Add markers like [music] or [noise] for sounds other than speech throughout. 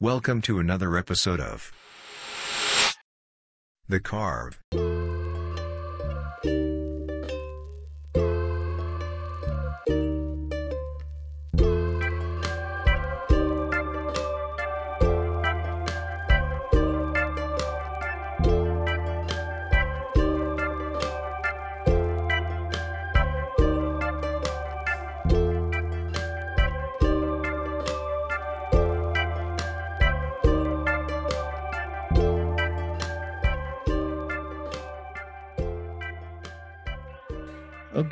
Welcome to another episode of The Carve.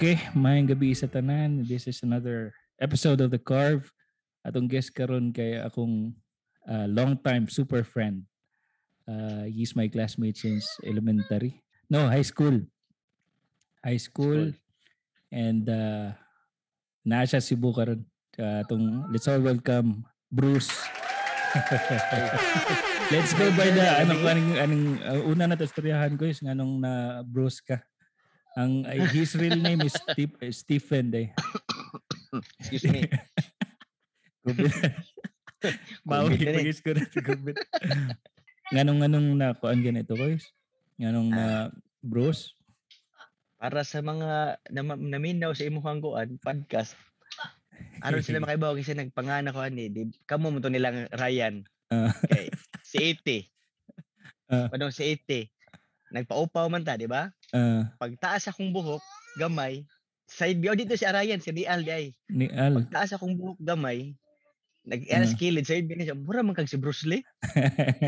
Okay, mayang gabi sa tanan. This is another episode of The Carve. Atong guest karon kay akong uh, long-time super friend. Uh, he's my classmate since elementary. No, high school. High school. And uh, naa siya Cebu karon. Uh, atong, let's all welcome Bruce. [laughs] let's go by the anong anong, anong uh, una na istoryahan ko is nganong na Bruce ka. Ang his real name is Steve, eh, Stephen day. Excuse me. [laughs] Gubit. [laughs] Na rin. pagis ko na sa gubit. Nganong nganong na kuan ganito guys. Nganong na bros. Para sa mga nam- naminaw sa imuhang kuan podcast. Aron sila [laughs] makaibaw kasi nagpangana ko ani, di kamo mo to nilang Ryan. Ah. Okay. Si 80. Ah. Padong si 80. Nagpaupaw man ta, di ba? Ah, Pagtaas akong buhok, gamay. Side view dito si Arayan, si Rial di ay. ni Al. Pagtaas akong buhok gamay, nag Ah. uh. skilled side view niya. Mura man kag si Bruce Lee.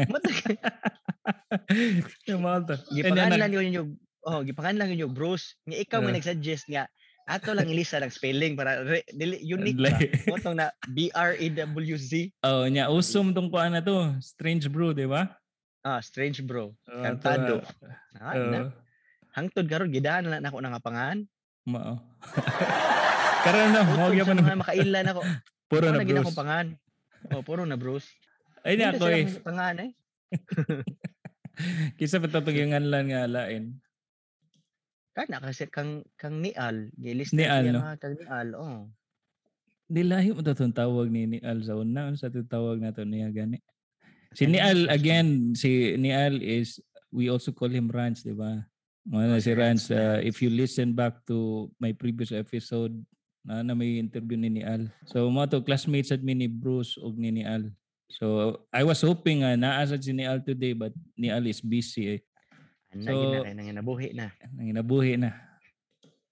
Matag Yung mga to. gipanganlan yun yung oh gipanganlan yun yung Bruce nga ikaw Ah. may nagsuggest nga ato lang ilisa ng spelling para re, unique ba Motong na B R A W Z Oh, nya usom tong kuan na to. Strange brew, di ba? Ah strange bro Oh, Kantado. to ah, na- [laughs] na hangtod karon gidahan na lang ako nga pangan mao. Karon na, mo gyud man. mga makailan ako Puro na na akong pangan oh puro na Bruce Ay na ako eh. pangan [laughs] eh Kisa pa to nganlan nga lain. kana kasi kang kang nial gilista Nial, siya no? kang nial oh Dilahi mo to itong tawag ni ni Al sa una. Ano sa tawag na to niya gani? Si ni Al, again, si ni Al is, we also call him Rans, di ba? Ano Oh, si Rans, uh, if you listen back to my previous episode, na, na may interview ni ni Al. So, mga to, classmates at mi ni Bruce o ni ni Al. So, I was hoping nga naasad si ni Al today, but ni Al is busy eh. ana So- gina kay nang nabuhi na Nanginabuhi na.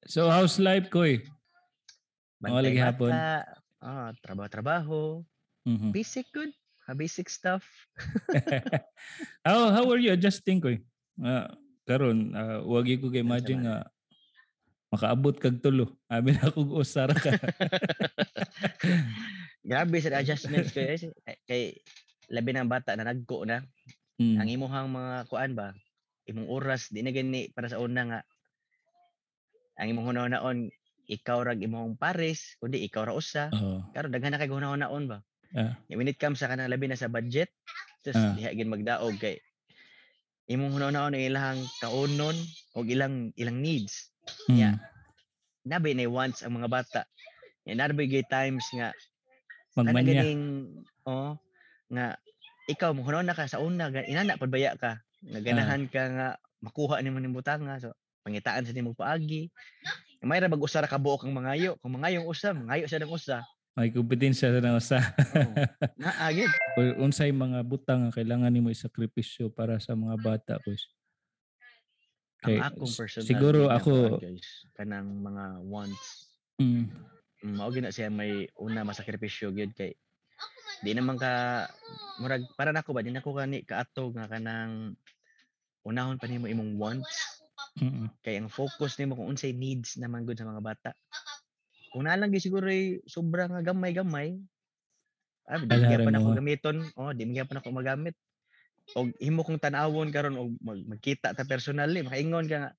So, how's life ko eh? Mga lagi hapon. ah trabaho trabaho Mhm. basic good basic stuff [laughs] how how are you adjusting ko? Uh, karon uh, wag ko kay imagine nga makaabot kag tulo. Abi na kog usara ka. [laughs] Grabe sa adjustments ko eh. Kay- Kay labi ng bata na nagko na. Mm. Ang imuhang mga kuan ba, imong oras di na gani para sa una nga. Ang imong hunahon ikaw rag imong pares, kundi ikaw ra usa. Oo. Karon daghan na kay hunahon ba. Ah. When it comes sa kanang labi na sa budget, just Ah. diha gid magdaog kay imong hunahon ang ilang kaunon o ilang ilang needs. Mm. Yeah. Nabi na wants ang mga bata. Yan nabi gay times nga Magmanya. ganing oh nga ikaw mo na ka sa una inana pabaya ka. Naganahan ka nga makuha nimo ning butanga so pangitaan sa nimo paagi. May ra bag usa ra ka buok ang mangayo. Kung mangayong usa, mangayo sa ng usa. May kompetensya sa nang usa. Oh. na agid. O, unsay mga butang nga kailangan nimo isakripisyo para sa mga bata ko. Ang Okay, akong personal siguro ako- kanang mga wants Mm. mm, mao gina siya may una masakripisyo gyud kay di naman ka murag para nako ba di nako kani kaato nga kanang unahon pa nimo imong wants Mm. kay ang focus nimo kung unsay needs naman gud sa mga bata. Kung naa lang gyud siguro ay sobra nga gamay-gamay. Ah, di Alaran pa na mo. gamiton. Oh, di pa na ako magamit. Og himo kong tan-awon karon og mag- magkita ta personally, makaingon ka nga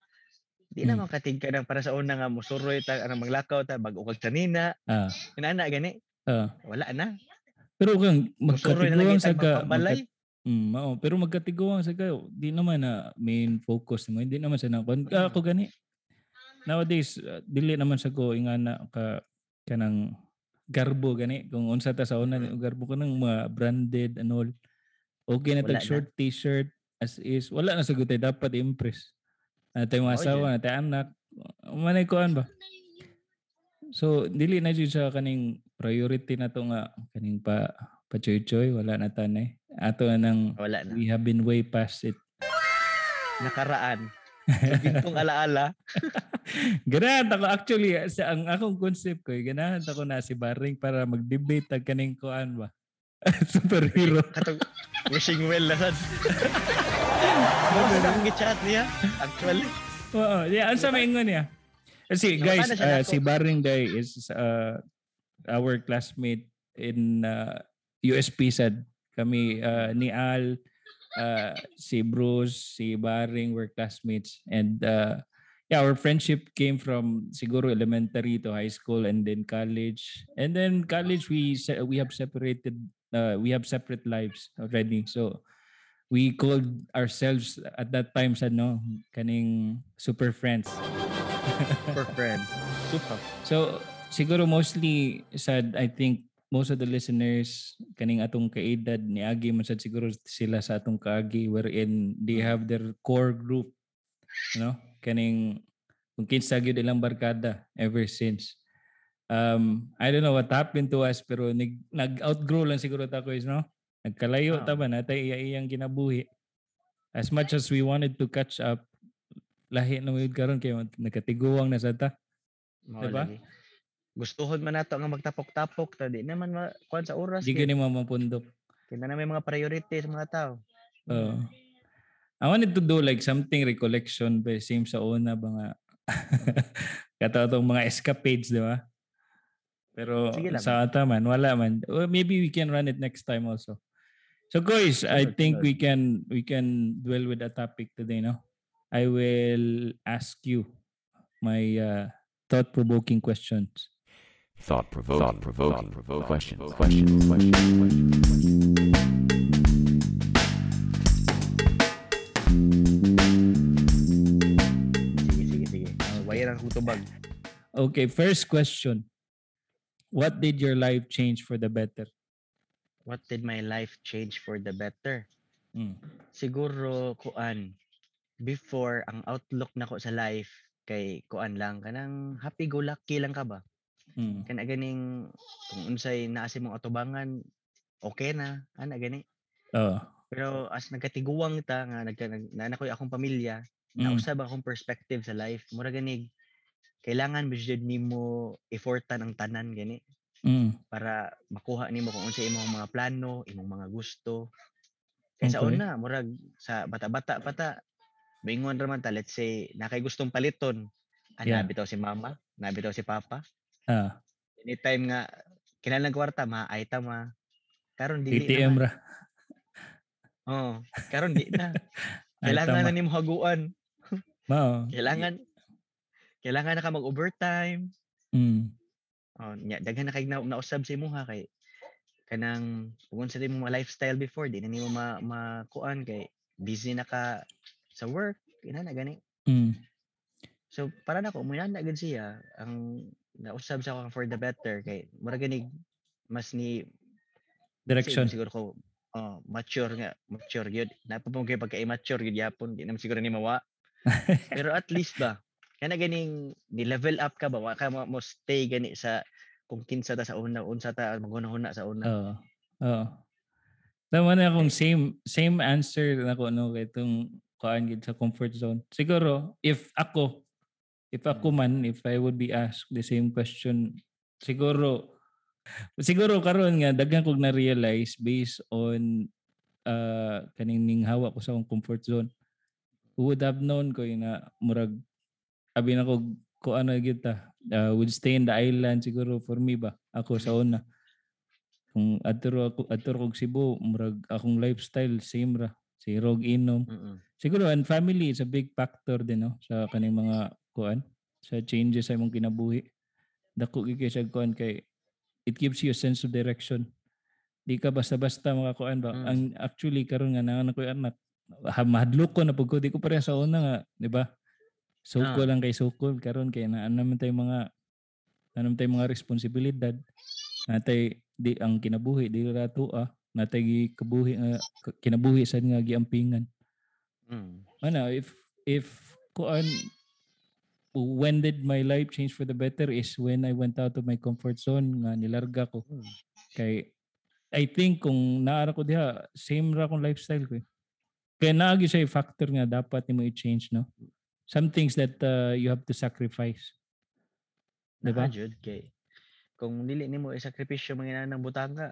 di na Mm. makatig ka para sa una nga musuroy ta anang maglakaw ta bag-o kag sanina. Ah. Inana gani. Ah. Wala na. Pero kang magkatiguang sa ka, pambalay. Mm, mao. Pero magkatiguang sa kayo, di naman na main focus mo, hindi naman sa nakon. Mm. Ako gani. Nowadays, uh, dili naman sa ko ingana ka kanang garbo gani kung unsa ta sa una Mm. garbo ko ng mga branded and all. Okay na tag na. short t-shirt as is. Wala na sagot eh, dapat impress. Ano tayo mga Mao asawa, na tayo anak. Manay kuan ba? So dili na jud sa kaning priority na to nga kaning pa pachoy-choy wala na tanay. Ato na nang Wala na. we have been way past it. Nakaraan. So, gintong alaala. [laughs] Ganahan ako actually sa ang akong concept ko, eh, ganahan ako na si Baring para mag-debate tag kaning kuan ba. [laughs] Superhero. Katong wishing well na sad. Ano ang chat niya? Actually. Oo, yeah, ang sa maingon niya. Kasi guys, uh, si Baring Day is uh, our classmate in uh, USP sad. Kami uh, ni Al, uh, si Bruce, si Baring were classmates and uh, yeah, our friendship came from siguro elementary to high school and then college. And then college we se- we have separated uh, we have separate lives already. So we called ourselves at that time sa no kaning super friends. For friends. [laughs] So siguro mostly sad I think most of the listeners kaning atong kaedad ni Agi man sad siguro sila sa atong kaagi wherein they have their core group you know kaning kung kinsa gyud ilang barkada ever since um I don't know what happened to us pero nag, nag-outgrow lang siguro ta ko is no nagkalayo ta Ah. ba natay iya iyang kinabuhi as much as we wanted to catch up lahi na mayud karon kay nagkatiguang na sa ta Mao Diba? lagi. Gustuhon man nato nga magtapok-tapok ta di naman ma kuan sa oras. di gani mamapundok Kaya na may mga priority sa mga tao. Oo. I wanted to do like something recollection but same sa una ba nga [laughs] kata itong mga escapades, di ba? Pero sa ata man, wala man. Well, maybe we can run it next time also. So guys, I think we can we can dwell with a topic today, no? I will ask you my uh, thought-provoking questions. Thought provoking. Thought provoking. Questions. Questions. Questions. Questions. Sige, sige, sige. Subayan ang kutubag. Okay, first question. What did your life change for the better? What did my life change for the better? Mm. Siguro kuan before ang outlook nako sa life kay kuan lang kanang happy go lucky lang ka ba? Mm. Kana ganing kung unsay naa sa mong atubangan okay na ana gani. Oo. Pero as nagkatiguang ta nga nagka nag, na ko'y akong pamilya, Mm. nausab akong perspective sa life. Mura ganig kailangan bisyad nimo effortan ang tanan gani Mm. para makuha nimo kung unsa imong mga plano, imong mga gusto. Kaya sa Okay. una, murag sa bata-bata pa ta, bingon raman ta, let's say, na kay gustong paliton. Ah, Yeah. nabitaw si mama, nabitaw si papa. Ah, Anytime nga, kinalang kwarta, maay ta ma. Karon dili ATM ra. Oo, karon di na. [laughs] Ay, Kailangan na nimo haguan. [laughs] Mao. Kailangan, kailangan na ka mag-overtime. Mm. Oh, nya daghan na kay na, nausab sa imuha kay kanang kung sa mo lifestyle before di na nimo ma, makuan kay busy na ka sa work ina na gani Mm. so para nako mo na gid siya ang nausab sa ako for the better kay mura ganig mas ni Direction. siguro ko oh, mature nga mature gyud napapong kay pagka immature gyud yapon di naman siguro ni mawa [laughs] pero at least ba kana ganing ni level up ka ba wa ka mo, mo stay gani sa kung kinsa ta sa una unsa ta maghuna-huna sa una Oo. Oo. Tama na akong same same answer na ko no kay itong kuan gid sa comfort zone. Siguro if ako if ako man if I would be asked the same question siguro siguro karon nga daghan kog na realize based on uh kaning hawa ko sa akong comfort zone. Who would have known ko na murag abi na ko ko ano gid ta uh, would stay in the island siguro for me ba ako sa una kung adto ako adto kog Cebu murag akong lifestyle same ra si rog inom Mm-mm. siguro and family is a big factor din no sa kaning mga kuan sa changes sa imong kinabuhi. Dako gyud siya kuan kay it gives you a sense of direction. Di ka basta-basta makakuan ba? Mm. ang actually karon nga nangan ko anak ha- mahadlok ko na pag ko di ko pareha sa una nga di ba? Suko Ah. lang kay sukol karon kay naa naman tay mga ano naman tay mga responsibilidad. Natay di ang kinabuhi di rato ah. Natay gi- kabuhi nga k- kinabuhi sad nga giampingan. Mm. ano if if kuan when did my life change for the better is when I went out of my comfort zone nga nilarga ko Mm. kay I think kung naara ko diha same ra akong lifestyle ko eh. kaya naagi siya yung factor nga dapat nimo i-change no some things that uh, you have to sacrifice diba Naa, Jud, kay kung dili nimo isakripisyo mga nang butanga,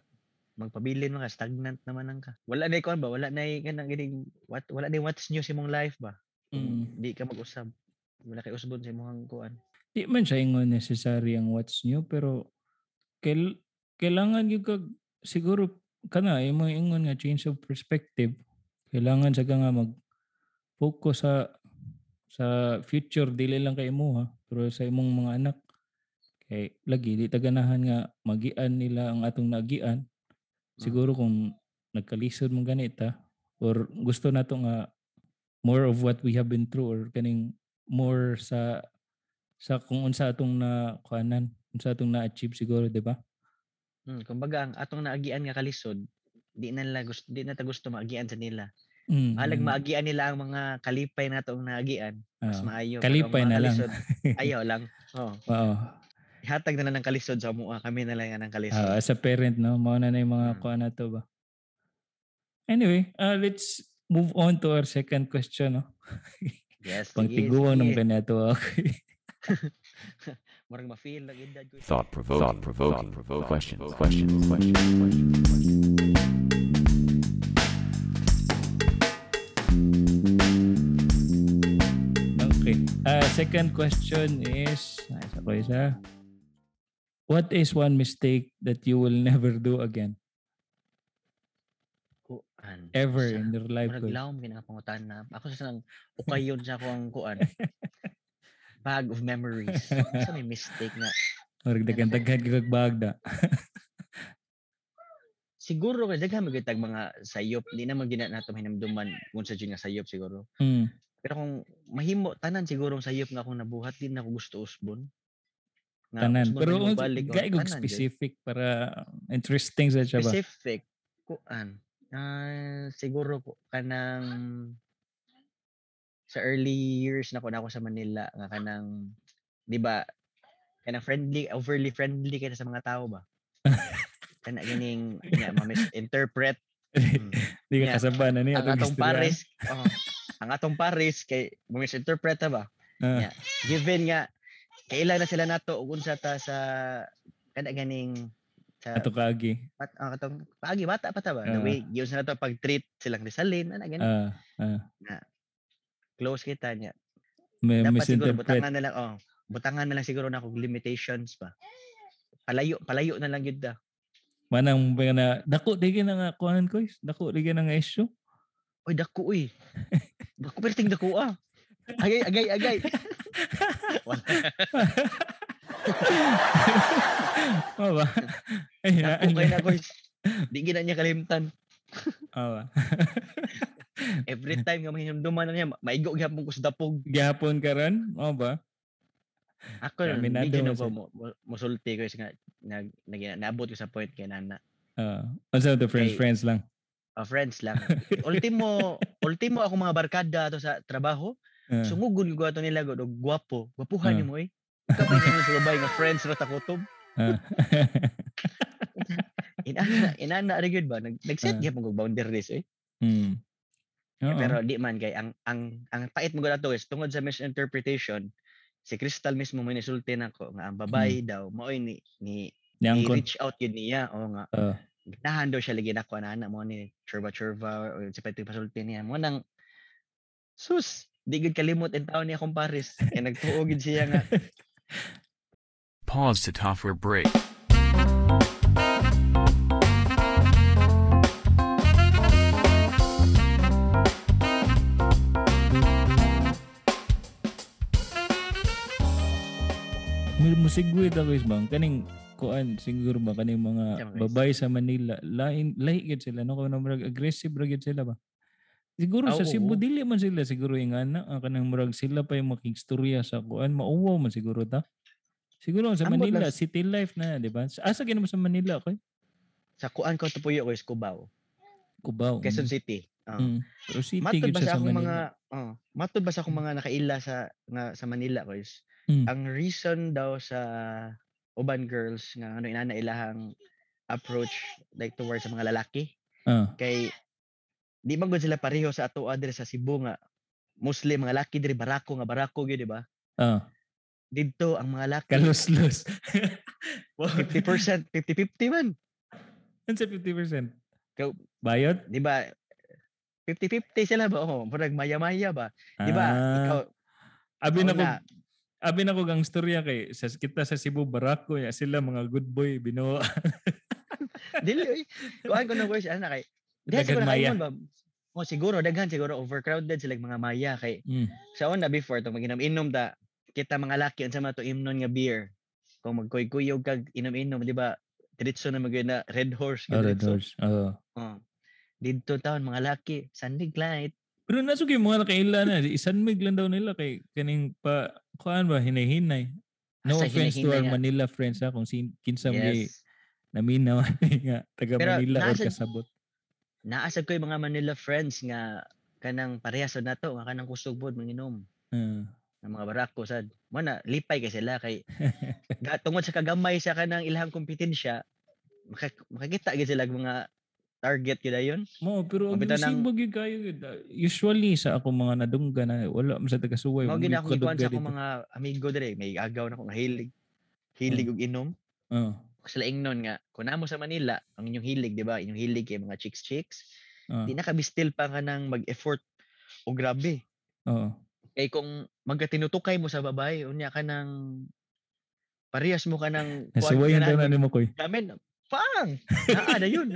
magpabilin mo ka stagnant naman ang ka. Wala na ikaw ba? Wala na kanang gining what wala na what's new sa imong life ba? Mm. Di ka mag-usab. Wala kay usbon sa imong kuan. di man siya ingon necessary ang what's new pero kail, kailangan yung kag siguro kana imo ingon nga change of perspective kailangan sa ka nga mag focus sa sa future dili lang kay imo ha pero sa imong mga anak. Kay lagi di taganahan nga magian nila ang atong nagian. Siguro kung nagkalisod mo ganita or gusto nato nga more of what we have been through or kaning more sa sa kung unsa atong na kuanan unsa atong na-achieve siguro di ba Hmm, kumbaga ang atong naagian nga kalisod, di na nila gusto di na ta gusto maagian sa nila. mm, Halag mm, maagian nila ang mga kalipay natong naagian, mas ah, maayo. Ang kalipay na lang [laughs] ayaw lang. Oh, oo ihatag na lang ng kalisod sa mua, kami na lang ang kalisod. Ah, as a parent no mao na na yung mga Mm. kuan na to ba anyway uh, let's move on to our second question no [laughs] yes, pang sige, tiguan ng kanato ako Murag ma-feel lang edad ko. Thought provoking. Thought provoking. Questions. Questions. Questions. Questions. Okay. Uh, second question is, isa ko isa. What is one mistake that you will [laughs] never do again? Kuan. Ever Sa- in your life? Murag ko? lawom kinapangutan na. Ako sa nang ukayon sa ako ang kuan. [laughs] Bag of memories. Sa may mistake na. Murag dagan-dagan kag bagda. Siguro kay daghan magitag mga sayop. Di naman gina nato hinamduman kung sa nga sayop siguro. Mm. Pero kung mahimo tanan siguro sayop nga akong nabuhat din ako gusto usbon. Nga, Tanan. usbon Pero man balik, tanan, Jud. specific para interesting sa siya ba? specific kuan ah siguro ko kanang sa early years na ko na ako sa Manila nga kanang di ba kanang friendly overly friendly kay sa mga tao ba kana ganing nga ma-misinterpret Mm. [laughs] Di ka kasaba na niya. ang atong Paris oh, ang atong Paris kay ma-misinterpret ba Ah, Yeah. given nga kailan na sila nato ug unsa ta sa kana ganing sa ato kaagi. pat ang katong paagi bata pa ta ba Oo. way giyon sa nato pag treat silang risalin ana gani Ah, ah. close kita niya May dapat siguro butangan na lang oh butangan na lang siguro na kog limitations pa palayo palayo na lang gyud ta Manang ba na dako di na nga kuhanan ko. Dako di na nga issue. oy dako uy dako perting dako ah agay agay agay. [laughs] [laughs] Oo ba? Ay, dako kay na guys di gina niya kalimtan [laughs] Oo ba? [laughs] every time nga mahinumduman na niya ma- maigo gyapon ko sa dapog Gihapon ka ron? Oo ba? ako ron, ako siya. mo, mo- mosulti ko nga nag, nag, naabot ko sa point kay nana Ah, unsa to friends Kay- friends lang. Ah, friends lang ultimo ultimo ako mga barkada ato sa trabaho Ah, sungugod ko ato nila gwapo gwapuhan Ah. nimo eh kapag mo sa babay nga friends ra ta kutob [laughs] ah. inana inana ra gyud ba nag nag-set Ah. gyapon kog boundaries eh. Oo. pero di man kay ang ang ang pait mo gud ato is tungod sa misinterpretation si Crystal mismo may nisulti nako nga ang babae daw maoy ni ni, Ni reach out yun niya o nga Oo. gitahan daw siya lagi nako ana mo ni churba churba o sa pati pasulti niya mo nang sus di gud kalimot ang taon niya Paris kay nagtuo gid siya nga [laughs] Pause to tougher break. Musigwid ako is bang? Kaning kuan siguro ba? Kaning mga babae sa Manila lain lahi gid sila. No? Kuno murag aggressive ra gid sila ba Siguro Ah, sa Cebu dili man sila siguro ingana ang kanang murag sila pa yung makigstorya sa kuan mauwaw man siguro ta Siguro sa Manila, lang. city life na, di ba? Sa- Asa ginawa sa Manila, okay? Sa kuan ko tupuyo ko is Cubao, Cubao. Quezon mm. City. Oh. Mm. Pero city Matod ba sa sa akong mga oh, matod ba sa akong mga nakaila sa nga sa Manila ko is Mm. ang reason daw sa uban girls nga ano inana ilahang approach like towards sa mga lalaki Ah, kay di man gud sila pareho sa ato adre sa Cebu nga Muslim mga laki diri barako nga barako gyud di ba ah. didto ang mga laki Kalos-los. 50% 50-50 man Ano sa 50%? Ikaw- Bayot? di ba 50-50 sila ba oh murag maya-maya ba di ba Ah, ikaw Abi na ko, abi na ko gang storya kay sa kita sa Cebu Barako ya sila mga good boy binuo. [laughs] Dili. Kuan ko na voice ana kay. Daghang siguro maya. ba? O siguro daghan siguro overcrowded sila mga maya kay Mm. sa una before to maginom-inom ta kita mga laki man to imnon nga beer. Kung magkuy-kuyog kag inom-inom di ba? Diretso na magyud na red horse Oh, Red. Horse. Oo. Oh. Dito taon mga laki, Sunday light. Pero naso kay mga nakaila na isan mig lang daw nila kay kaning pa kuan ba hinay-hinay. No Asa offense to our hinahinay nga. Manila friends ha kung sin kinsa may Yes. naminaw [laughs] nga taga Pero Manila or nasa- kasabot. Naasag ko yung mga Manila friends nga kanang parehas na to nga kanang kusog pod manginom. Ah. ng mga barako sad mo na lipay kay sila kay [laughs] tungod sa kagamay sa kanang ilahang kompetensya maka- makakita gid sila mga target gid ayon Mo pero ang Mabitan ng- agresibo gyud kayo gyud. Ah, Usually sa ako mga nadungga na wala man sa taga suway. wala gid kadungga sa dito. mga amigo dire may agaw na ko nga hilig hilig og inom Oo. Sila ingnon nga kun namo sa Manila ang inyong hilig di ba inyong hilig kay mga chicks chicks Ah, di na ka bistil pa ka nang mag-effort o grabe Oo. kay kung magkatinutukay mo sa babae unya ka nang parehas mo ka nang Nasuwayan daw na nimo koy. Gamen, pang! Naa na yun.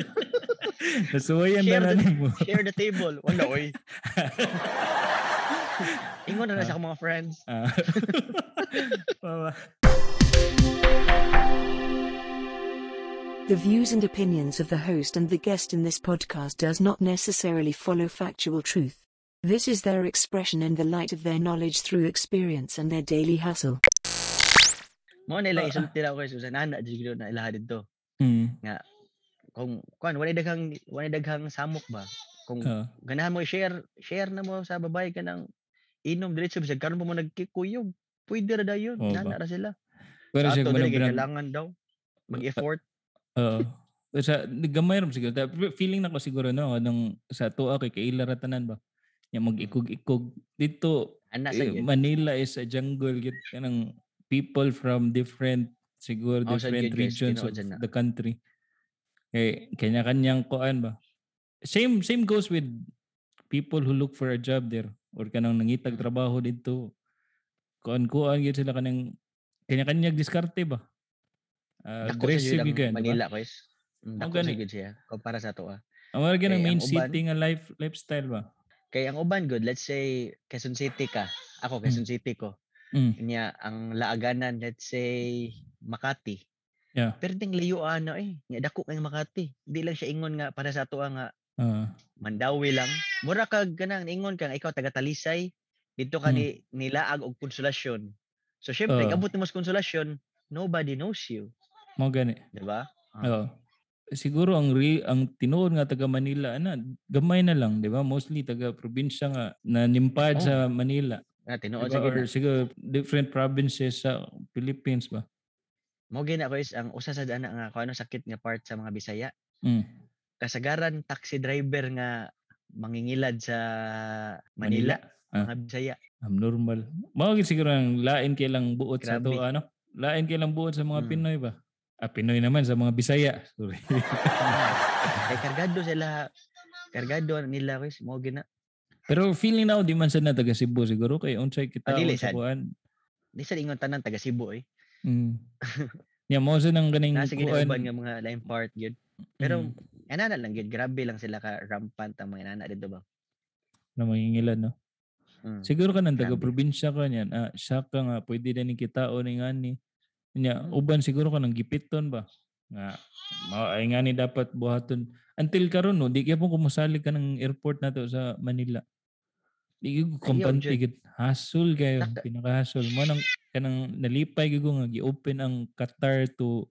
Nasuwayan daw na nimo. Share the table. Wala, oy. [laughs] Ingon na na sa akong mga friends. Ah. [laughs] The views and opinions of the host and the guest in this podcast does not necessarily follow factual truth. This is their expression in the light of their knowledge through experience and their daily hustle. Mo na ilang Ah. isulti ra ko kay Susan ana jud na ilaha dito. Mm. Kung kuan wala daghang wala daghang samok ba. Kung Ah. ganahan mo i-share, share na mo sa babae ka ng inom diretso bisag karon pa mo nagkikuyog. Pwede ra dayon. Oo ba? Nana ra sila. Pero Sa siya ato dili manang kailangan daw mag-effort. Oo. sa gamay ram siguro. Feeling na ko siguro no nung sa tuwa kay kaila ra tanan ba. Yang mag-ikog-ikog dito Ana sa eh. Manila is a jungle git kanang people from different siguro Oh, different regions of na. the country. Eh kanya-kanyang kuan ba. Same same goes with people who look for a job there or kanang nangitag Mm. trabaho dito. Kuan-kuan gid sila kanang kanya-kanyang diskarte ba. Uh, Dako sa kan, di ba? Manila ko is. Oh, Dako sa gyud siya kumpara sa to ah. Ang mga ganang main city nga life lifestyle ba. Kay ang uban good, let's say Quezon City ka. Ako Quezon City ko. Mm. Nya ang laaganan let's say Makati. Yeah. Pero ding liyo ano eh. Nya dako kay Makati. Di lang siya ingon nga para sa ato nga Ah, Mandawi lang. Mura kag ganang ingon ka nga ikaw taga Talisay. Dito ka Hmm. ni nilaag og konsolasyon. So syempre, Oo. abot mo sa konsolasyon, nobody knows you, mo gani. di ba? Oo. Siguro ang re, ang tinuod nga taga Manila ana gamay na lang, 'di ba? Mostly taga probinsya nga na nimpad Oh. sa Manila. Na tinuod Diba? sa siguro different provinces sa Philippines ba. Mo gina ko is ang usa sa ana nga kung ano sakit nga part sa mga Bisaya. Mm. Kasagaran taxi driver nga mangingilad sa Manila, Ah. mga Bisaya. Abnormal. Mao siguro ang lain kay lang buot sa to Grabe. ano? Lain kay lang buot sa mga Mm. Pinoy ba? Ah, Pinoy naman sa mga Bisaya. Sorry. Kay [laughs] kargado sila kargado nila ko is mo gina. Pero feeling na di man sad na taga Cebu siguro kay unsay kita Ah, dili sa kuan. Di sa ingon tanan taga Cebu eh. Mm. [laughs] yeah, mo sa nang ganing Nasa kuan. nga mga lain part gyud. Pero Mm. Ana na lang gid grabe lang sila ka rampant ang mga inana dito ba. na mangingilan no. Mm. Siguro ka nang taga probinsya ka niyan. Ah, siya ka nga pwede na ni kita o ni ngani. Nya Mm. uban siguro ka nang gipiton ba. Nga mao ay ngani dapat buhaton until karon no di kaya po kumusalig ka ng airport nato sa Manila. Di ko kampante Jud. gid hassle kayo, Naka- pinaka-hassle mo nang kanang nalipay gyud nga gi-open ang Qatar to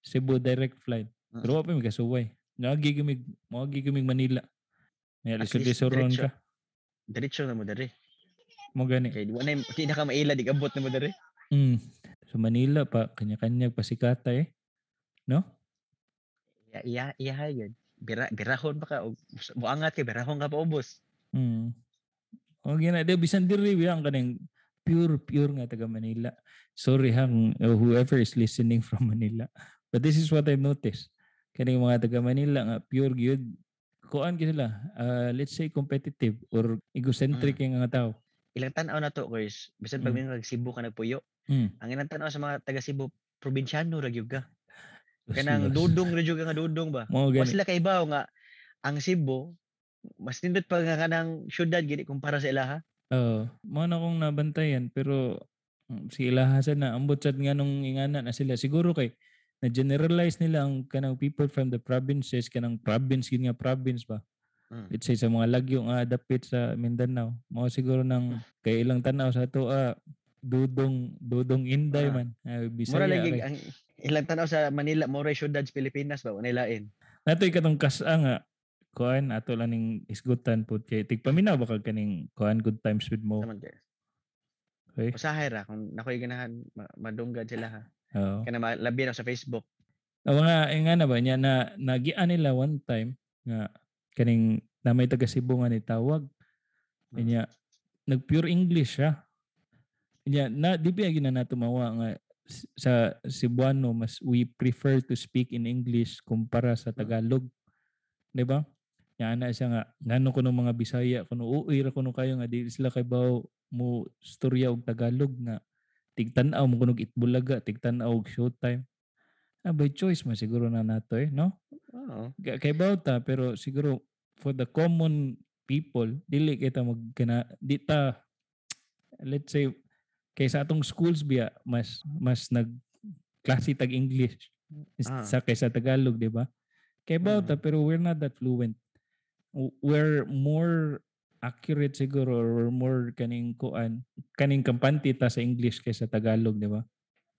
Cebu direct flight. Mm. Pero wa pa mi kasuway. Nagi kami, moagi kami Manila. Nga At lisod least lisod ron diretso. ka. Diretso na mo dere. Mo gani. Kay di na ka maila di abot na mo dere. Mm. Sa Manila pa kanya-kanya pasikata eh. No? Iya iya iya yun. Bira birahon pa ka buangat kay birahon ka pa ubos. Mm. O gina de bisan diri biyang kaning pure pure nga taga Manila. Sorry hang uh, whoever is listening [laughs] from Manila. But this is what I've noticed. Kaning mga taga Manila nga pure gyud kuan gyud sila. uh, let's say competitive or egocentric yung nga tao. Ilang tan-aw na to guys. Bisan pag Mm. mm. Cebu ka nagpuyo. Mm. Ang ilang tan-aw sa mga taga Cebu probinsyano ra gyud ka. Kanang dudong ra gyud ka nga dudong ba. Gani. sila kaibaw nga ang Cebu mas nindot pa nga kanang syudad gini kumpara sa ilaha. Oo. mo na kong nabantayan pero mm, si Ilahasan na ambot sad nga nung ingana na sila siguro kay na generalize nila ang kanang people from the provinces kanang province yun nga province ba Mm. let's say sa mga lagyo nga dapit sa Mindanao mo siguro nang kay ilang tanaw sa to ah, dudong dudong inday Ah. man ah, Mura Bisaya lagi kay. ang ilang tan-aw sa Manila mo syudad sa Pilipinas ba wala lain. Natoy katong kasa nga kuan ato lang ning isgutan pud kay tigpaminaw ba kag kaning kuan good times with mo okay Usahay ra kung nakoy ganahan ma- madunggad sila ha. Oo. Kana malabi na sa Facebook. O nga, eh, nga na ba niya na nagian nila one time nga kaning na may taga Cebu nga ni tawag. Kanya nag pure English siya. Kanya na di ba gina na tumawa nga sa Cebuano mas we prefer to speak in English kumpara sa Tagalog. 'Di ba? Nya na siya nga ngano kuno mga Bisaya kuno uy ra kuno kayo nga di sila kay baw mo storya og Tagalog nga tigtan-aw mo kuno itbulaga tigtan-aw og showtime. Ah, by choice man siguro na nato eh, no? Oo. Ga- Kay bawta pero siguro for the common people dili kita magkana di ta let's say kaysa atong schools biya mas mas nag klase tag English is- Ah. sa kaysa Tagalog, di ba? Kay bawta pero we're not that fluent. We're more accurate siguro or more kaning kuan kaning kampante ta sa English kaysa Tagalog, di ba?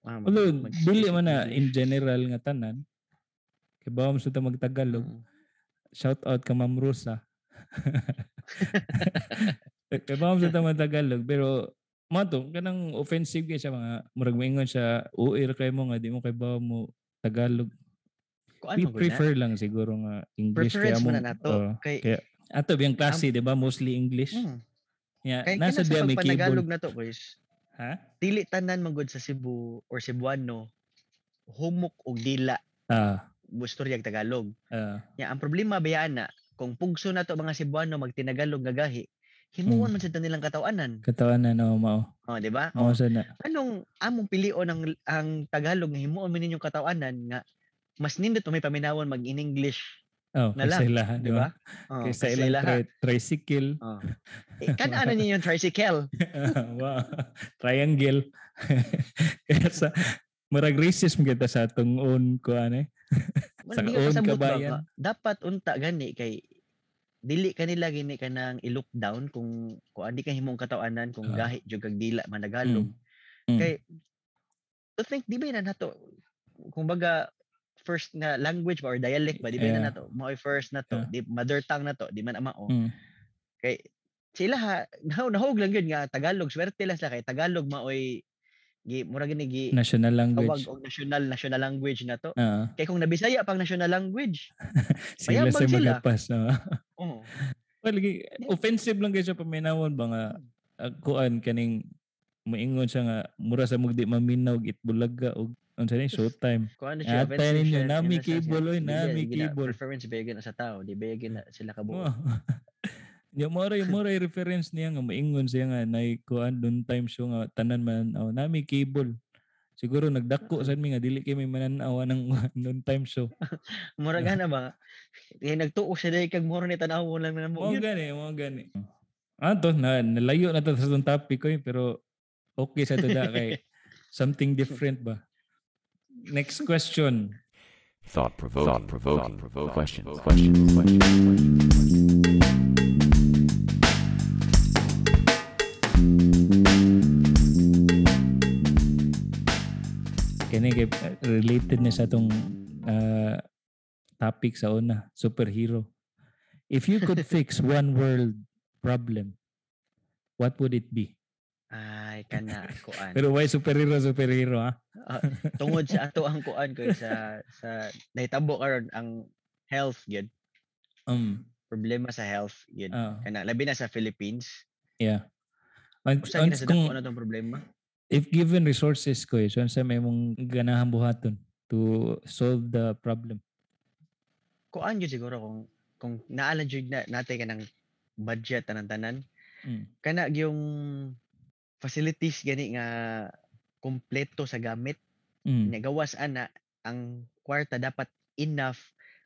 Ah, mag- Although mag-speak dili man na in general nga tanan. Kay bawam sa ta magtagalog. Mm. Shout out ka Ma'am Rosa. [laughs] [laughs] kay bawam sa ta magtagalog pero mato kanang offensive kay siya mga murag moingon siya uir kay mo nga di mo kay bawam mo Tagalog. Kuan We mo gud na? prefer lang siguro nga English Preference kaya mo na nato. oh, kay kaya ato biyang klase di ba mostly English. mm, Yeah, kay nasa diya sa may pagpanagalog cable. na to guys. Ha? Dili tanan man gud sa Cebu or Cebuano humok og dila Ah, gustoryag Tagalog. ah, Ya, ang problema bayaan na kung pugso na to mga Cebuano magtinagalog gagahi, himuon Mm. man sa nilang katawanan. katawan na no mao. Oh, di ba? Oh, sana. anong among pilion ang ang Tagalog nga himuon man ninyong katawanan nga mas nindot pa may paminawon mag in English, Oh, na kaysa lang, ilaha, di ba? ba? Oh, Kaysa kasi ilang lahat. tri- tricycle. Oh. [laughs] Eh, kan ano ninyo yung tricycle? [laughs] wow. Triangle. [laughs] Kaya sa marag racism kita sa atong own ko ano eh. Sa own ba kabayan. nga? Dapat unta gani kay dili kanila gini ka nang i-lockdown kung kung andi ka himong katawanan kung Ah. gahi jud kag dila managalog. Mm. Kay to think di ba na nato kumbaga first na language ba or dialect ba di ba Yeah. na nato mo first na to di mother tongue na to di man ama Mm. kay sila ha [laughs] nahog lang yun nga Tagalog swerte lang sila kay Tagalog maoy gi mura gini gi National language. og national national language na to Ah, kay kung nabisaya pang national language [laughs] sila sa magapas. No? [laughs] oh well, lagi, offensive lang kayo sa paminawon ba nga uh, kuan kaning moingon siya nga mura sa mugdi maminaw itbulaga og unsa ni showtime. Ah, siya tayo ninyo, nami cable, oy, nami cable. preference ba yun sa tao di ba na sila kabuo Wow. [laughs] Nya mo ray mo ray reference niya nga moingon siya nga nay kuan doon time show nga tanan man aw nami cable. Siguro nagdako sad mi nga dili kay may mananaw ng noon [laughs] time show. [laughs] mura gana ba eh nagtuo siya dahil kag mura ni tanaw lang na mo Mo gani, mo gani. Ato na nalayo na to sa tong topic ko eh, pero okay sa tada kay [laughs] something different ba. Next question. Thought provoking. Thought provoking. Questions. Questions. Questions. Questions. Kani kay uh, related na sa atong uh, topic sa una, superhero. If you could fix [laughs] one world problem, what would it be? Ay, kana kuan. Pero why superhero superhero ha? Tungod sa ato ang kuan ko sa sa nahitabo karon ang health gyud. Um, Problema sa health gyud. ah, Kana labi na sa Philippines. yeah. Ang, ang, kung, na tong problema. If given resources ko, so sa may mong ganahan buhaton to solve the problem. Kuan gyud siguro kung kung naalan jud na natin ka ng budget tanan tanan Mm. kana yung facilities gani nga kompleto sa gamit Mm. nya gawas ana ang kwarta dapat enough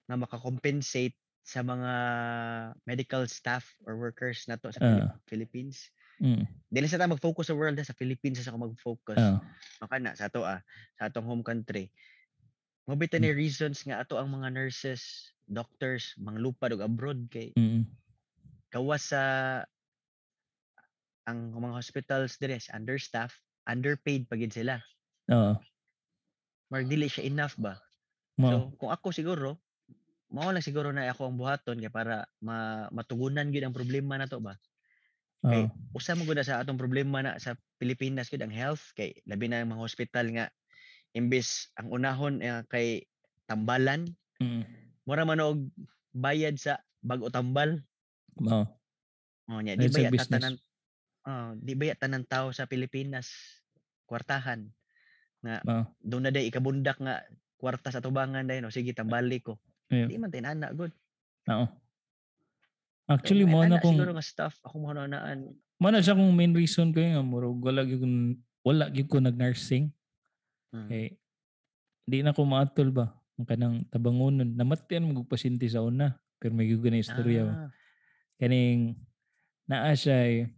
nga makakompensate sa mga medical staff or workers nato sa Ah. Philippines. Mm. Dili sa ta mag-focus sa world sa Philippines sa ako mag-focus. Ah, Maka na sa ato ah, sa atong home country. Mabita ni reasons nga ato ang mga nurses, doctors, mga lupad og abroad kay mm. gawas sa ang mga hospitals dire understaff, underpaid pagid sila. Oo. Mar dili siya enough ba? Mo. So, kung ako siguro, mao lang siguro na ako ang buhaton kay para ma, matugunan gyud ang problema na to ba. Oo. Usa mo gud sa atong problema na sa Pilipinas gyud ang health kay labi na ang mga hospital nga imbes ang unahon eh, kay tambalan, Mm. mura man og bayad sa bag-o tambal. Oo. Oh, nya di It's a bayat business. tanan oh, di bayat tanan tao sa Pilipinas kwartahan. Oo. Doon na day ikabundak nga kwarta sa tubangan dayon o sige tambali ko. Yeah. Di man tinana good. Oo. Actually, mo na ana kung siguro nga staff ako mo na naan. mo na siya kung main reason ko nga murag wala ko wala gyud ko nag-nursing Mm. kay di na ko maatol ba ang kanang tabangonon namatyan mo og pasyente sa una pero may gyud na istorya ba. Ah, kaning naa siya ay-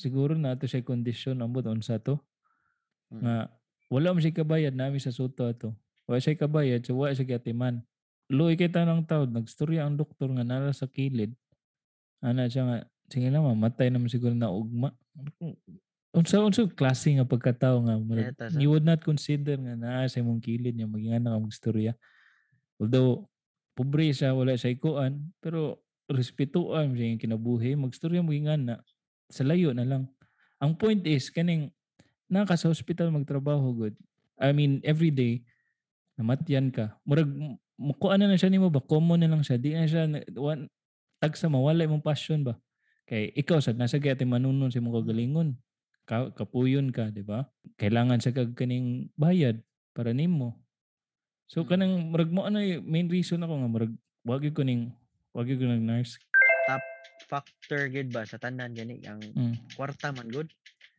siguro na to siya kondisyon ambot unsa to Mm. nga wala man siya kabayad nami sa suto ato wala siya kabayad so wala siya gatiman luoy kay tanang taod nagstorya ang doktor nga nala sa kilid ana siya nga sige na mamatay naman siguro na ugma. Unsa unsa klase nga pagkatao nga murag, sa- you would not consider nga naa sa imong kilid nga maging ana ka magstorya although pobre siya wala siya ikuan pero respetuan siya yung kinabuhi magstorya mo ana sa layo na lang. Ang point is kaning naka sa hospital magtrabaho good. I mean every day namatyan ka. Murag mukuan na na siya nimo ba common na lang siya. Di na siya na- wan, tag sa mawala imong passion ba kay ikaw sad nasa gati manunon sa imong kagalingon ka, kapuyon ka di ba kailangan sa kag kaning bayad para nimo so Mm. kanang murag mo ano main reason ako nga murag wag ko ning wag ko nang nurse factor gid ba sa tanan gani ang mm. kwarta man good.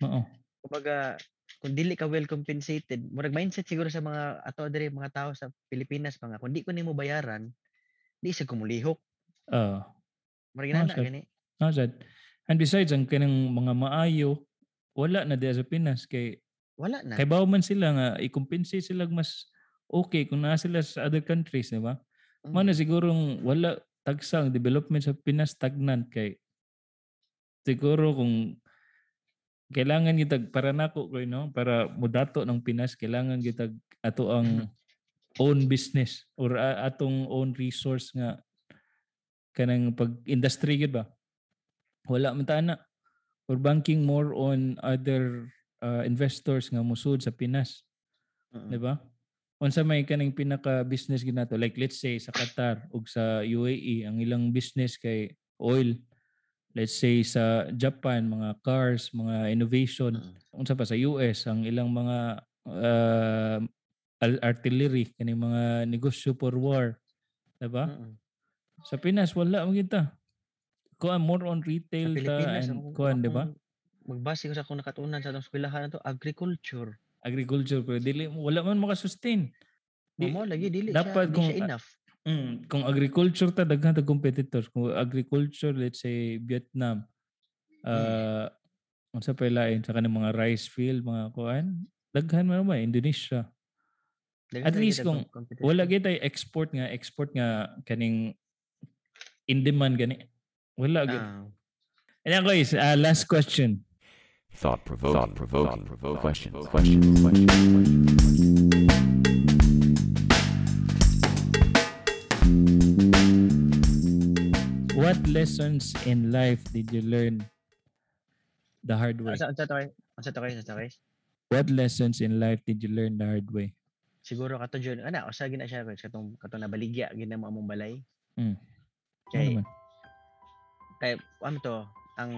oo Kumbaga kung dili ka well compensated, murag mindset siguro sa mga ato diri mga tao sa Pilipinas mga kung di ko nimo bayaran, di sa kumulihok. ah Murag ginana sir. gani. Ah, sad. And besides, ang kanang mga maayo, wala na diya sa Pinas. Kay, Wala na. kay man sila nga, i-compensate sila mas okay kung naa sila sa other countries, di ba? Mm. Mo na sigurong wala tagsang development sa Pinas stagnant kay siguro kung kailangan gitag para nako ko no para mudato ng Pinas kailangan gitag ato ang own business or atong own resource nga kanang pag industry gid ba wala man ta na or banking more on other uh, investors nga musud sa Pinas Mm-mm. di ba unsa may kaning pinaka business gid nato like let's say sa Qatar ug sa UAE ang ilang business kay oil let's say sa Japan mga cars mga innovation Mm-mm. unsa pa sa US ang ilang mga uh, artillery kaning mga negosyo for war diba Mm-mm. Sa Pinas wala mo kita kuan more on retail ta and kuan diba akong Magbase ko sa akong nakatunan sa atong eskwelahan na to, agriculture. agriculture pero dili wala man maka-sustain. Di- Mo lagi dili dapat siya, kung- di siya enough. Mm, kung agriculture ta daghan ta competitors. Kung agriculture let's say Vietnam uh unsa pa lain sa kanang mga rice field mga kuan daghan man ba Indonesia. Daghan At least kung wala tay export nga export nga kaning in demand gani. Wala gid. Ah. Ayan guys, uh, last question. Thought provoking. Thought provoking. Thought provoking. Question. Question. Question. question. What lessons in life did you learn the hard way? Asa toy? Asa toy? Asa toy? What lessons in life did you learn the hard way? Siguro kato John, ana usa gina siya katong katong nabaligya gina mo among balay. Mm ano Kay naman? kay ano to ang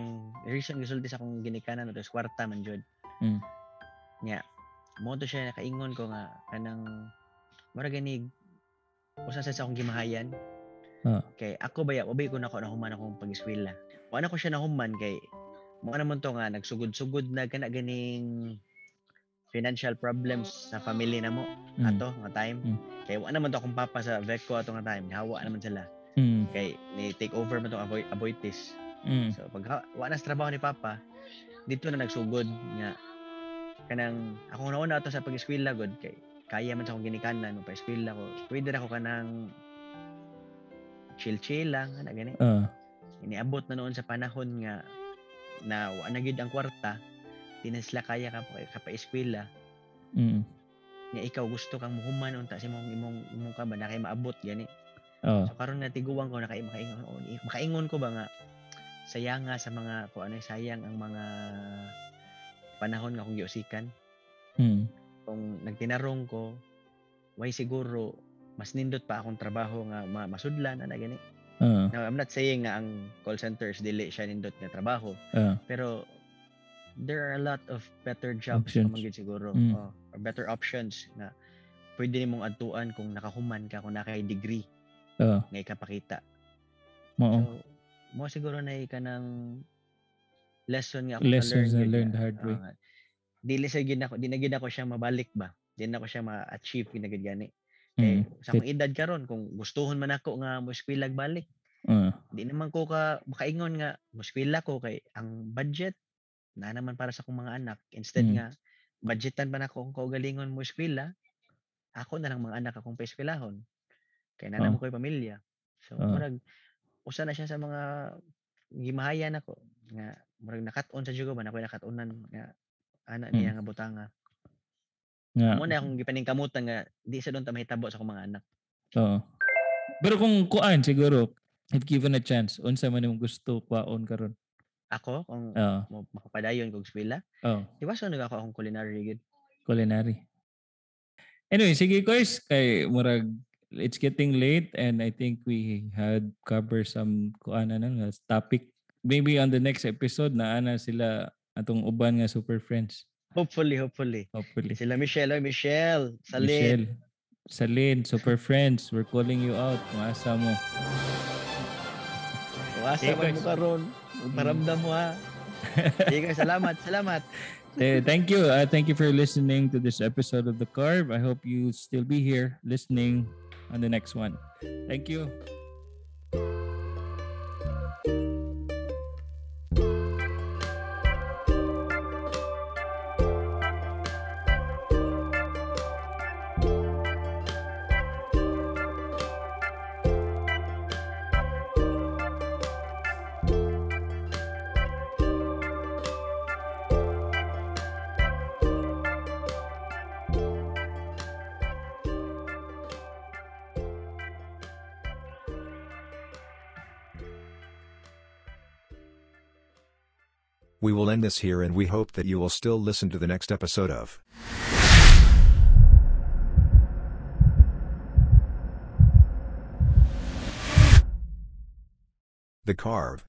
reason gisulti sa akong ginikanan to is kwarta man jud. Mm. Nya mo to siya nakaingon ko nga kanang mura ganig usa sa sa akong gimahayan. Ah. Kay ako baya wabay ko nako nahuman akong pag-eskwela. Wa na ko siya nahuman kay mo naman to nga nagsugod-sugod na kana ganing financial problems sa family na mo Mm. ato nga time. Mm. Kay wa naman to akong papa sa Vecco ato nga time. Hawa naman sila. Mm. Kay ni take over man tong avoid avoidtis. Mm. So pag wa na sa trabaho ni papa, dito na nagsugod nga kanang ako na una ato sa pag-eskwela god kay kaya man sa akong ginikanan mo pa eskwela ko. Pwede ra ko kanang chill-chill lang ana gani. Ah. Iniabot na noon sa panahon nga na wa na gyud ang kwarta, di na sila kaya ka pa, ka pa eskwela. Mm. Nga ikaw gusto kang muhuman unta sa imong imong imong ka ba na kay maabot gani. Oh. So karon nga tiguan ko na kay makaingon makaingon ko ba nga sayang nga sa mga kung ano sayang ang mga panahon nga akong giusikan Mm. kung nagtinarong ko why siguro mas nindot pa akong trabaho nga ma- masudlan ana gani. Ah. Now, I'm not saying nga ang call centers dili siya nindot nga trabaho Ah. pero there are a lot of better jobs Options. naman siguro Mm. oh, or better options na pwede nimong adtuan kung nakahuman ka kung nakay degree Ah. nga ikapakita Mao. So, mo siguro na ka ng lesson nga ako Lessons na na-learn. learned hard way. oo nga. dili sa gid ako, di na gid ako siya mabalik ba. Di na ako siya ma-achieve gid na gid gani. Kay Mm. sa akong edad karon kung gustuhon man ako nga mo eskwela balik, Ah. di naman ko ka makaingon nga mo eskwela ko kay ang budget na naman para sa akong mga anak. Instead Mm. nga budgetan pa na ako kung kaugalingon mo eskwela, ako na lang mga anak akong paeskwelahon. Kay na Oh. naman ko'y pamilya. So, Oh. murag usa na siya sa mga gimahayan ako nga murag nakat-on sa jugo ba na ako'y nakatunan nga ana Mm. niya nga butanga. Nga. Mo na akong gipaningkamutan nga di sa doon ta mahitabo sa akong mga anak. Oo. Pero kung kuan siguro if given a chance unsa man imong gusto kuaon karon? Ako kung Oo. mo makapadayon kog eskwela, Oh, iwaso na ako akong culinary gid. culinary. Anyway, sige guys, kay murag it's getting late and I think we had cover some kuan na nga topic. Maybe on the next episode na ana sila atong uban nga super friends. Hopefully, hopefully. Hopefully. Sila Michelle, oy Michelle, Salin. Michelle, Salin, super friends, we're calling you out. Maasa mo. Okay, man mo karon. Paramdam mo ha. Sige, guys, salamat, [laughs] salamat. Eh, thank you. Uh, thank you for listening to this episode of The Carve. I hope you still be here listening on the next one. Thank you. We will end this here and we hope that you will still listen to the next episode of The Carve.